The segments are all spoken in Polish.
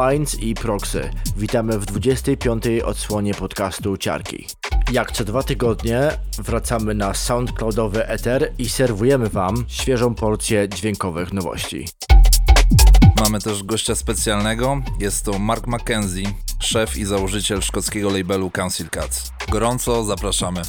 tu Fault Lines i Proxy. Witamy w 25. odsłonie podcastu Ciarki. Jak co dwa tygodnie wracamy na SoundCloudowy Ether i serwujemy Wam świeżą porcję dźwiękowych nowości. Mamy też gościa specjalnego. Jest to Mark McKenzie, szef i założyciel szkockiego labelu Council Cats. Gorąco zapraszamy.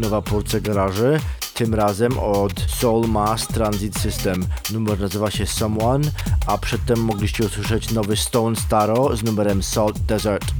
nowa porcja garaży, tym razem od Soul Mass Transit System. Numer nazywa się Someone, a przedtem mogliście usłyszeć nowy Stone Staro z numerem Salt Desert.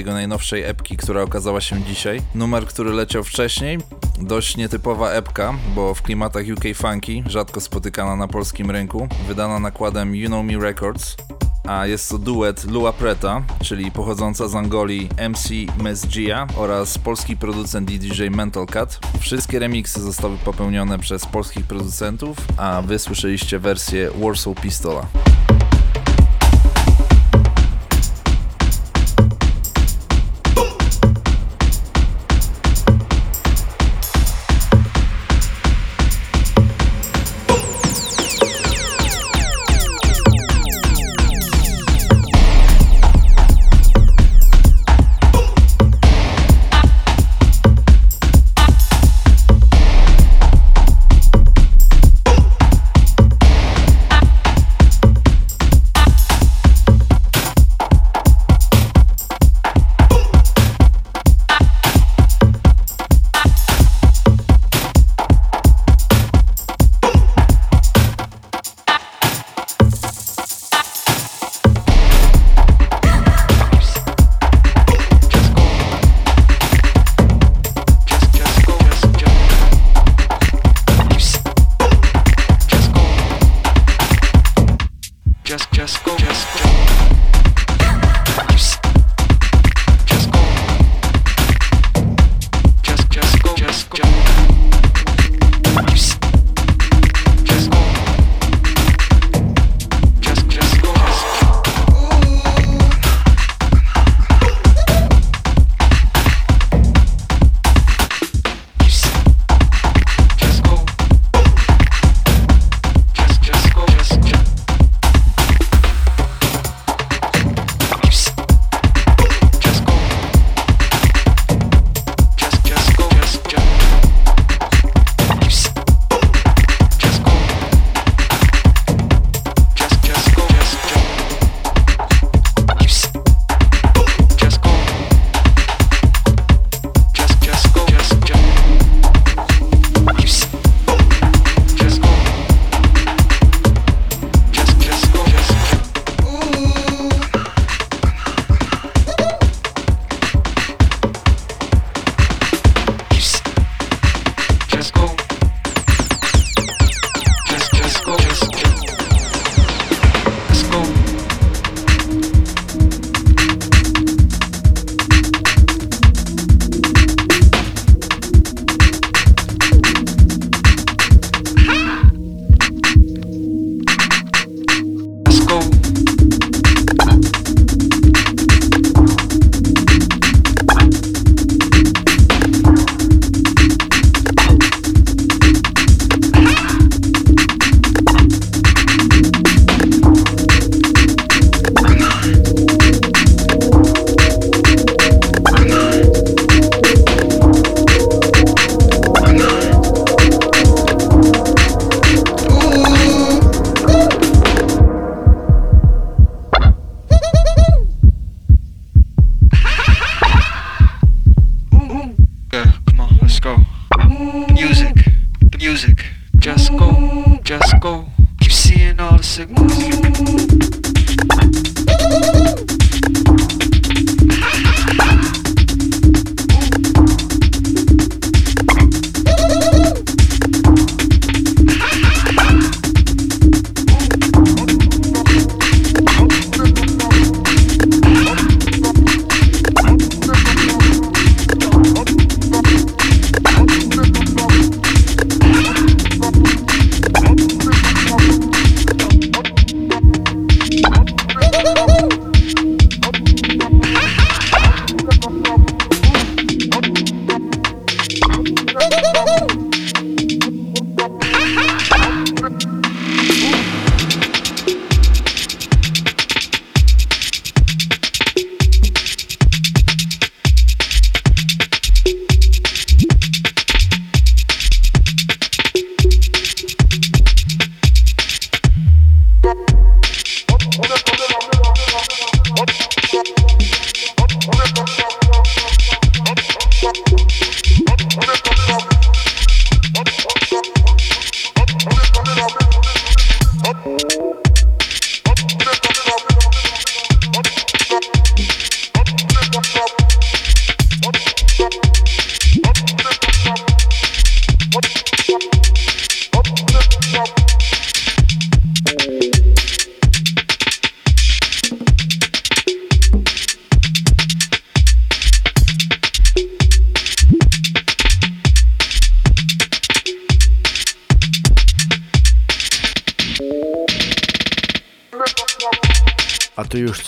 Jego najnowszej epki, która okazała się dzisiaj. Numer, który leciał wcześniej, dość nietypowa epka, bo w klimatach UK Funky, rzadko spotykana na polskim rynku, wydana nakładem You Know Me Records a jest to duet Lua Preta, czyli pochodząca z Angolii MC Mesgia oraz polski producent DJ Mental Cut. Wszystkie remiksy zostały popełnione przez polskich producentów, a wy słyszeliście wersję Warsaw Pistola.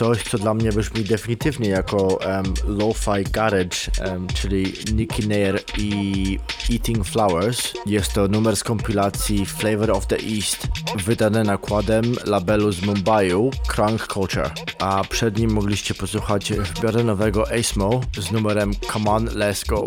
Coś, co dla mnie brzmi definitywnie jako um, lo-fi garage, um, czyli Nicky Nair i Eating Flowers. Jest to numer z kompilacji Flavor of the East, wydane nakładem labelu z Mumbaiu Crunk Culture, a przed nim mogliście posłuchać w biorę nowego Asmo z numerem Come On Let's Go.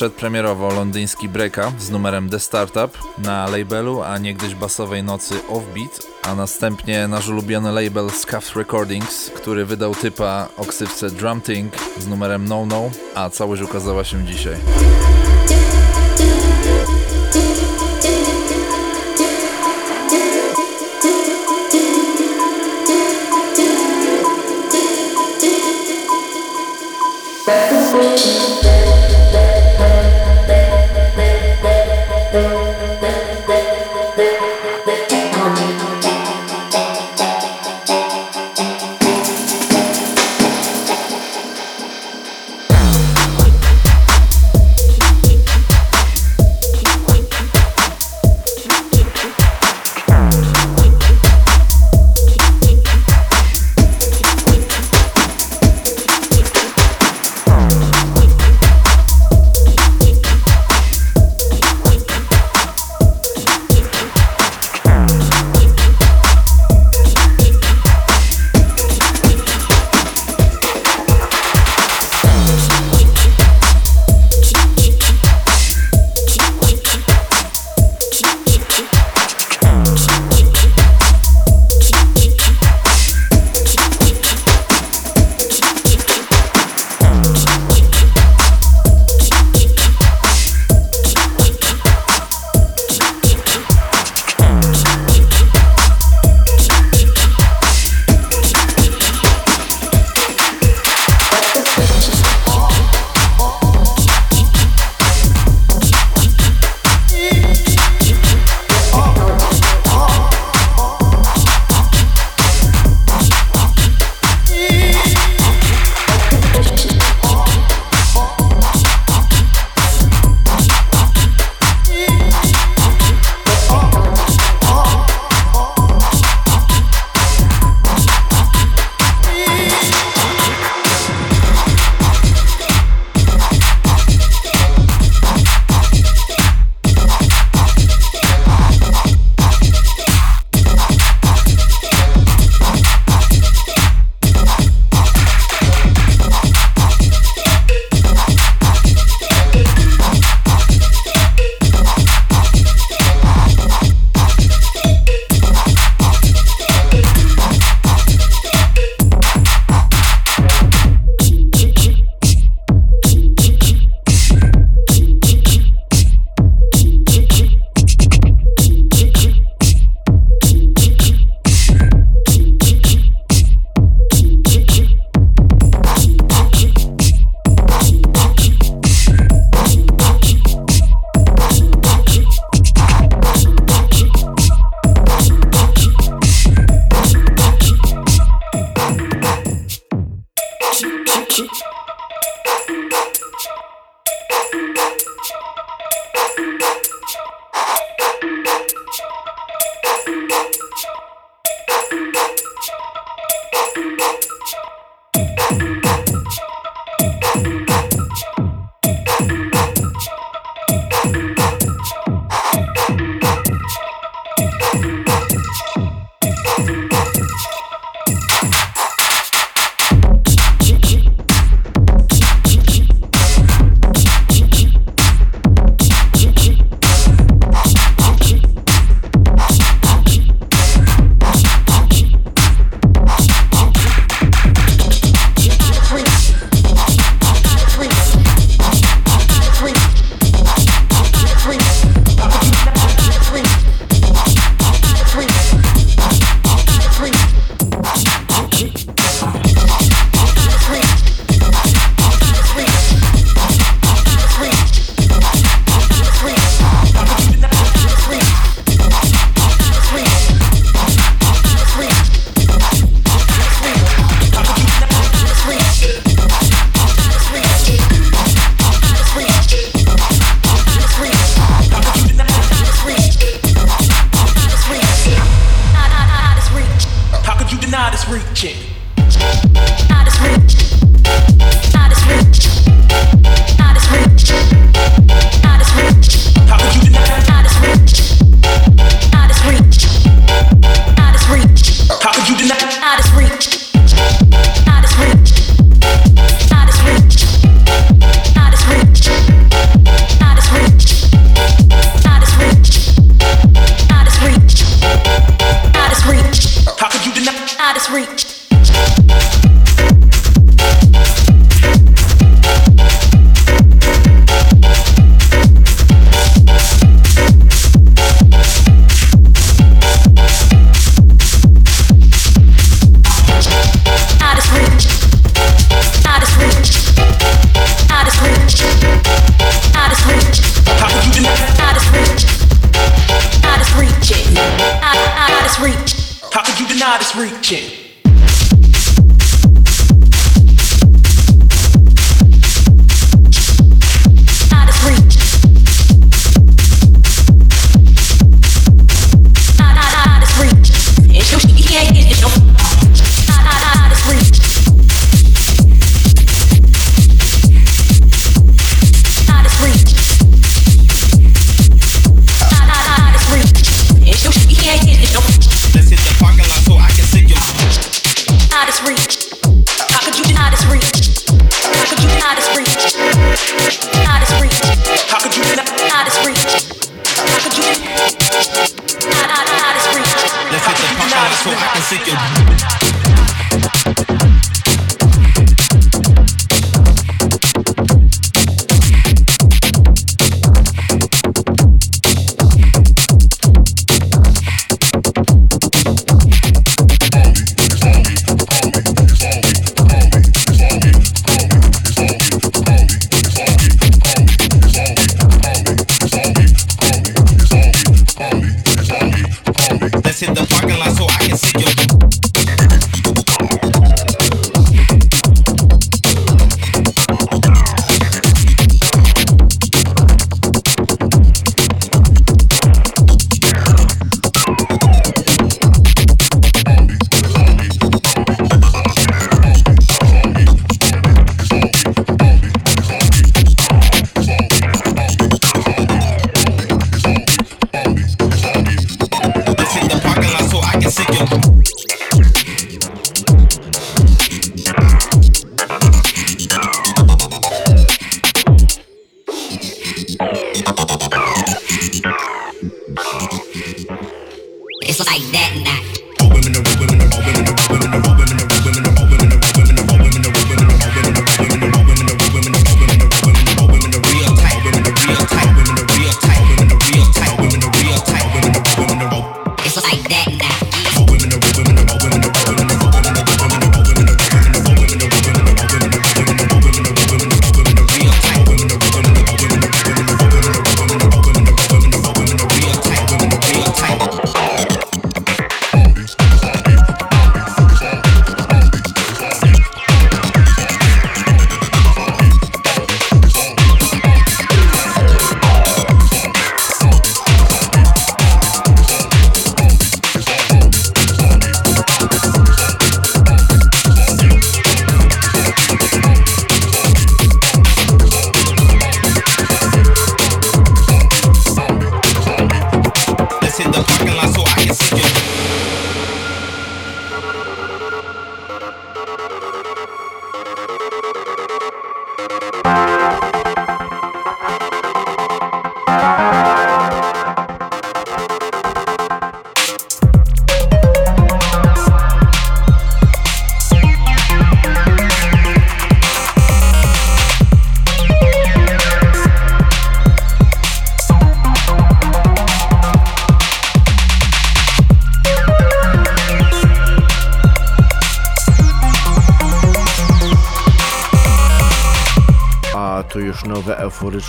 Przedpremierowo londyński Breaka z numerem The Startup na labelu, a niegdyś basowej nocy Offbeat, a następnie nasz ulubiony label Scuffed Recordings, który wydał typa o ksywce Drum Thing z numerem No No, a całość ukazała się dzisiaj.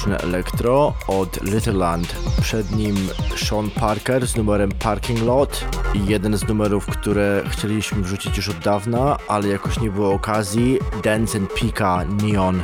elektryczne Elektro od Littleland. Przed nim Sean Parker z numerem Parking Lot. Jeden z numerów, które chcieliśmy wrzucić już od dawna, ale jakoś nie było okazji. Dance and Pika Neon.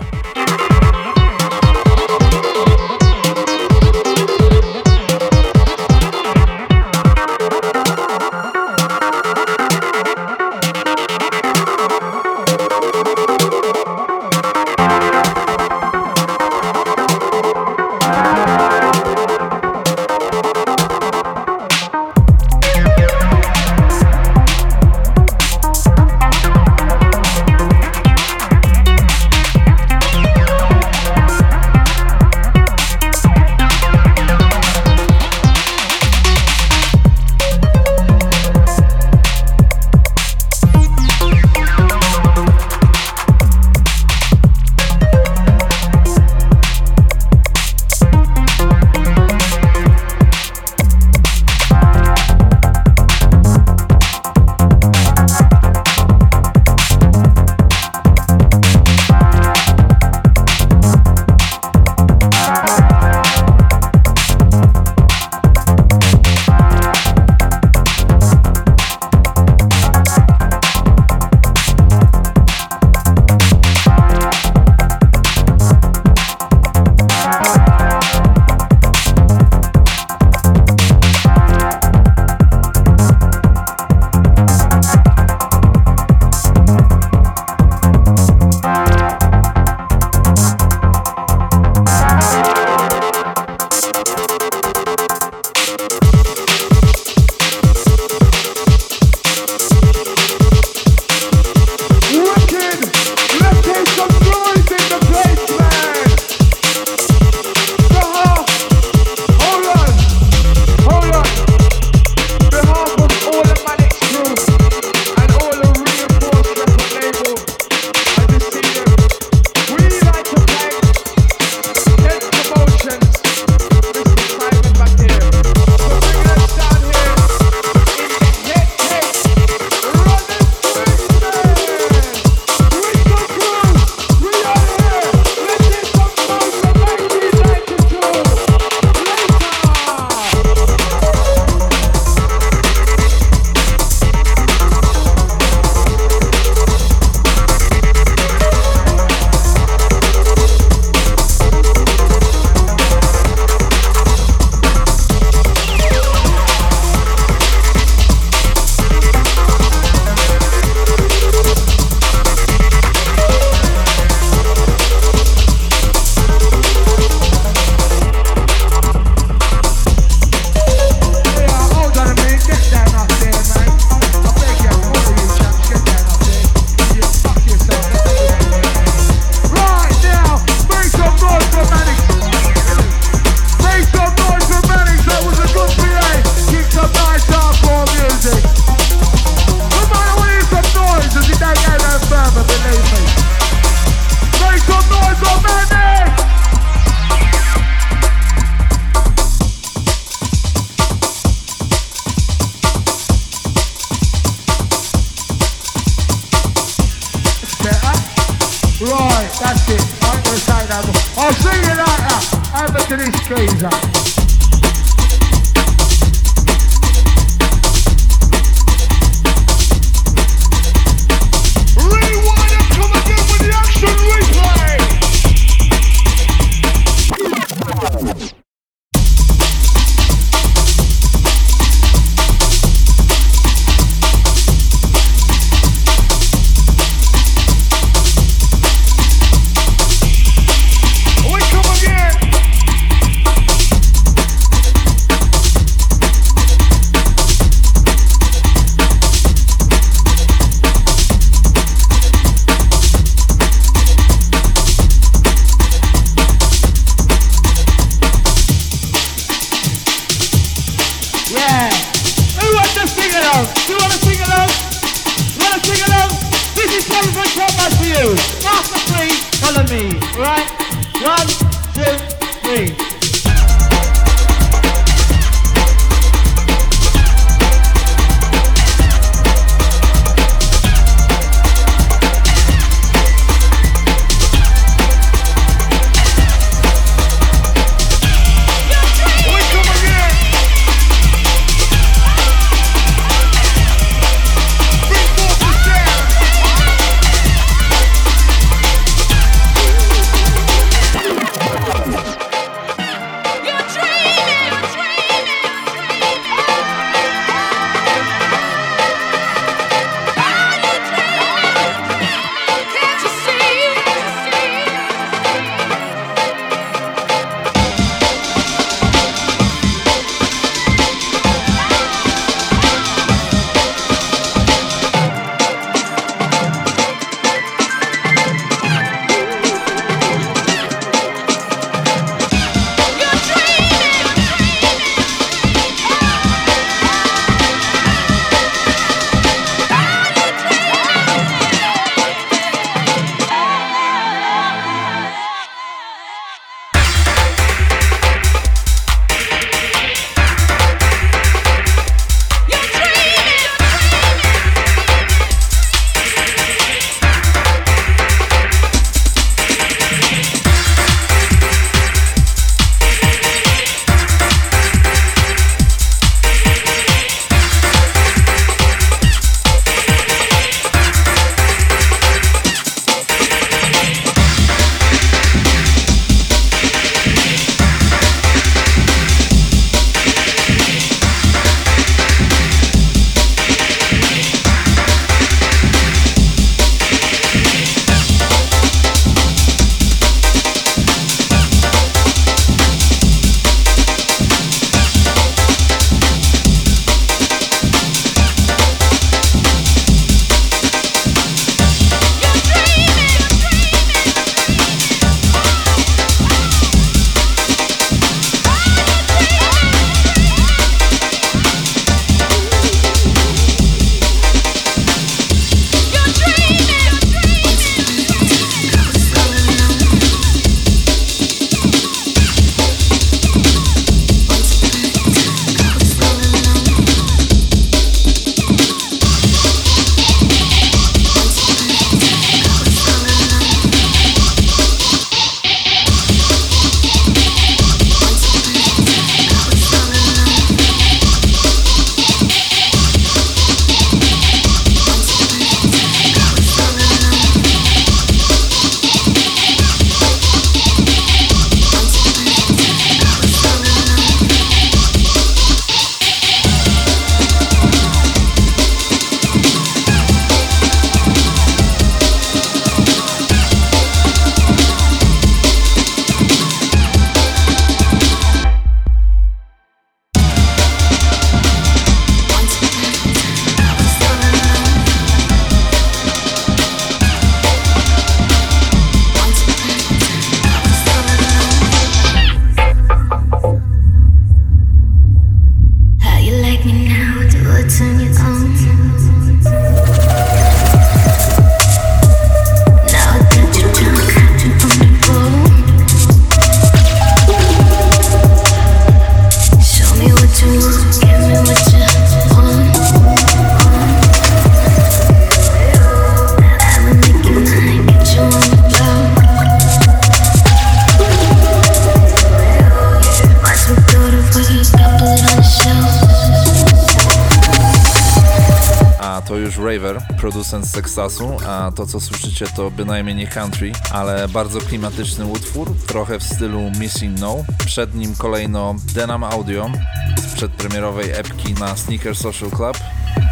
A to co słyszycie to bynajmniej nie country, ale bardzo klimatyczny utwór, trochę w stylu Missing No. Przed nim kolejno Denam Audio z przedpremierowej epki na Sneaker Social Club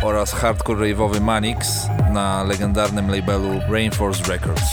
oraz hardcore rave'owy Manix na legendarnym labelu Rainforce Records.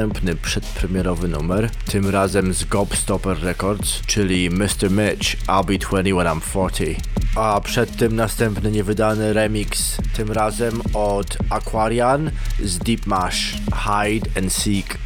Następny przedpremierowy numer, tym razem z Gobstopper Records, czyli Mr. Mitch, I'll be 20 when I'm 40. A przed tym następny niewydany remix, tym razem od Aquarian z Deep Mash, Hide and Seek.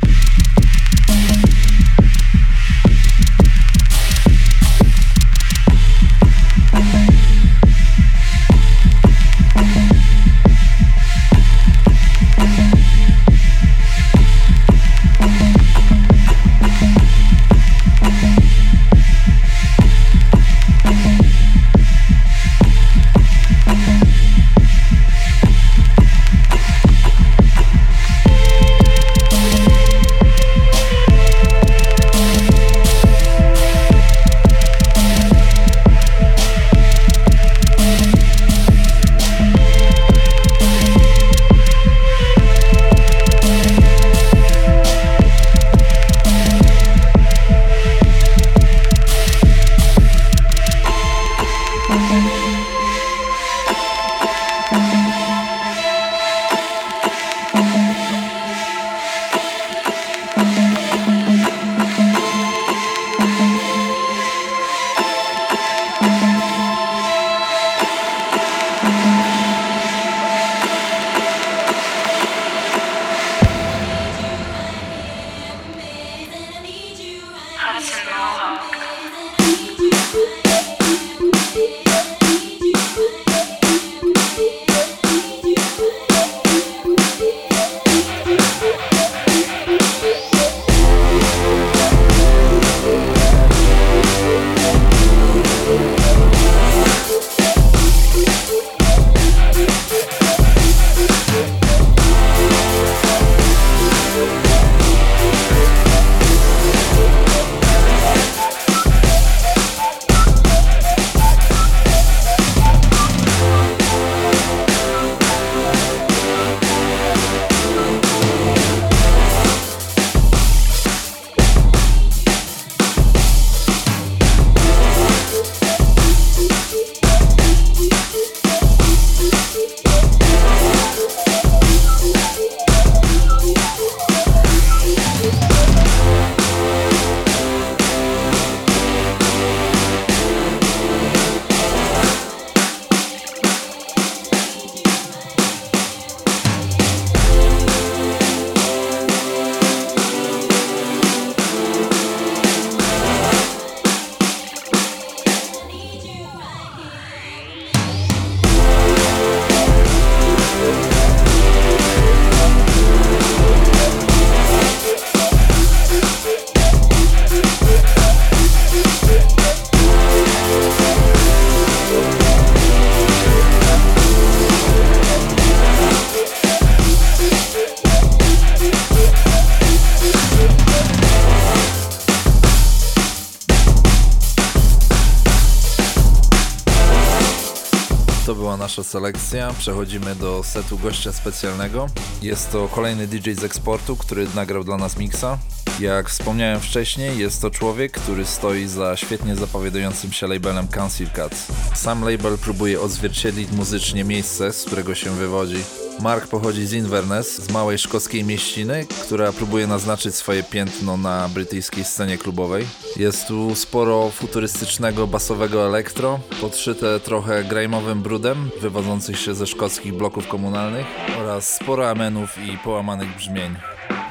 Selekcja. Przechodzimy do setu gościa specjalnego. Jest to kolejny DJ z eksportu, który nagrał dla nas mixa. Jak wspomniałem wcześniej, jest to człowiek, który stoi za świetnie zapowiadającym się labelem Council Cuts. Sam label próbuje odzwierciedlić muzycznie miejsce, z którego się wywodzi. Mark pochodzi z Inverness, z małej szkockiej mieściny, która próbuje naznaczyć swoje piętno na brytyjskiej scenie klubowej. Jest tu sporo futurystycznego basowego elektro, podszyte trochę grajmowym brudem, wywodzących się ze szkockich bloków komunalnych oraz sporo amenów i połamanych brzmień.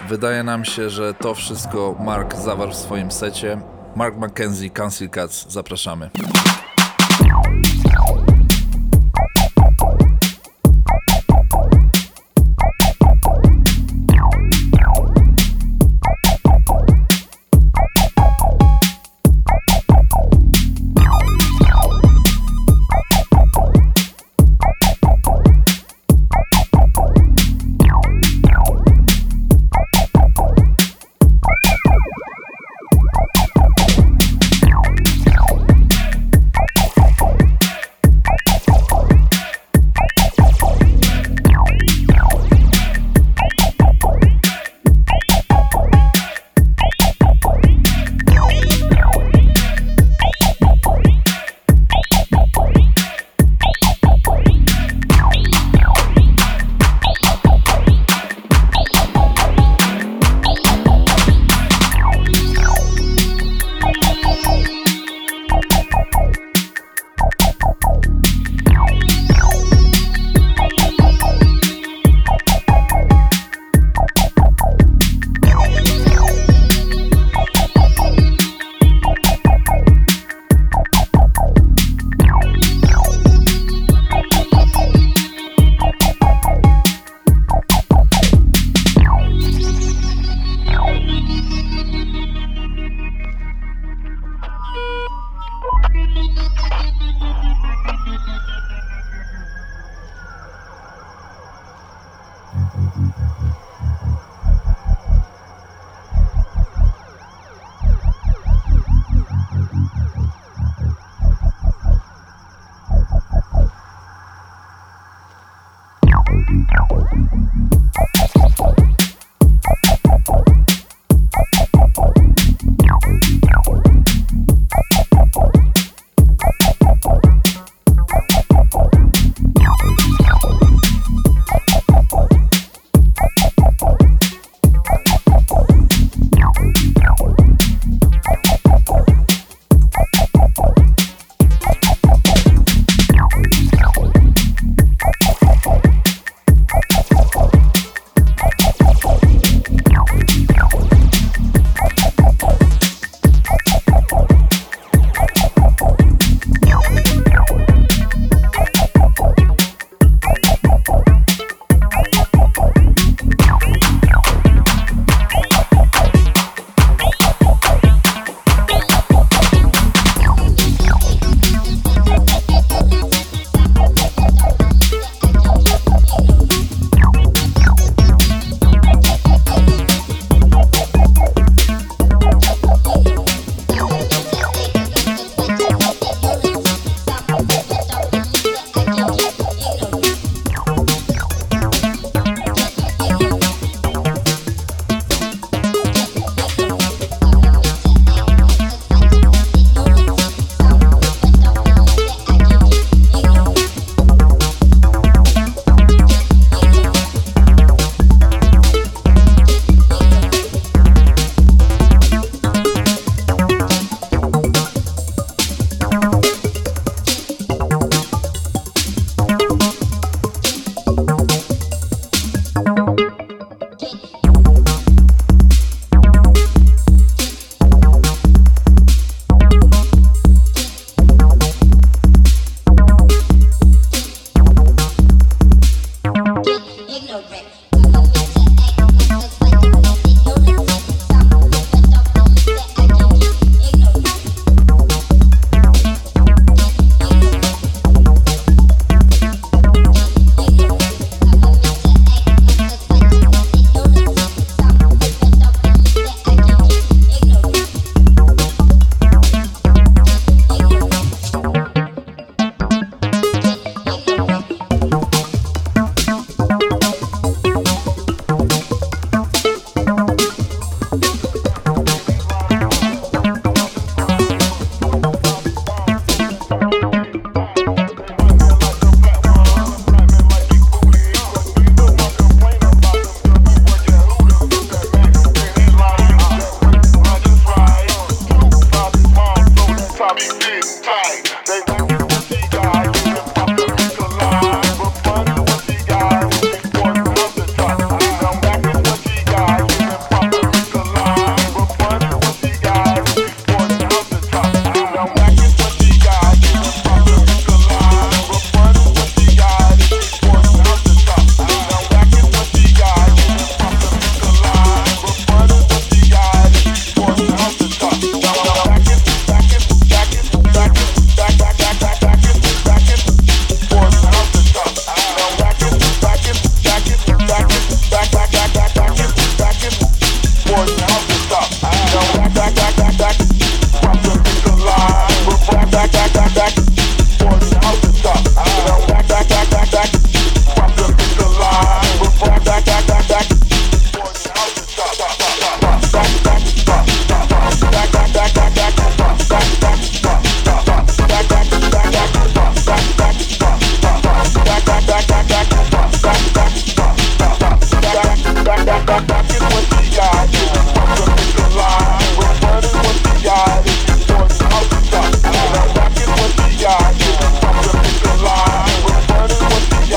Wydaje nam się, że to wszystko Mark zawarł w swoim secie. Mark McKenzie, Council Cuts, zapraszamy.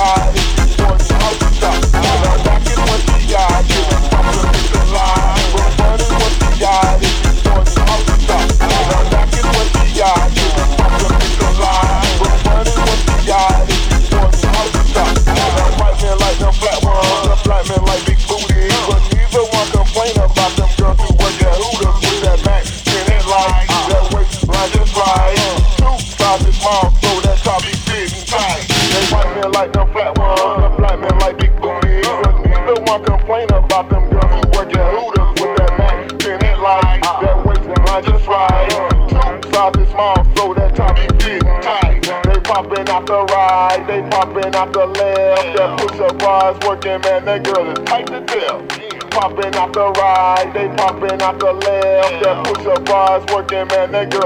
Bye. Left. That push up bars working, man, that girl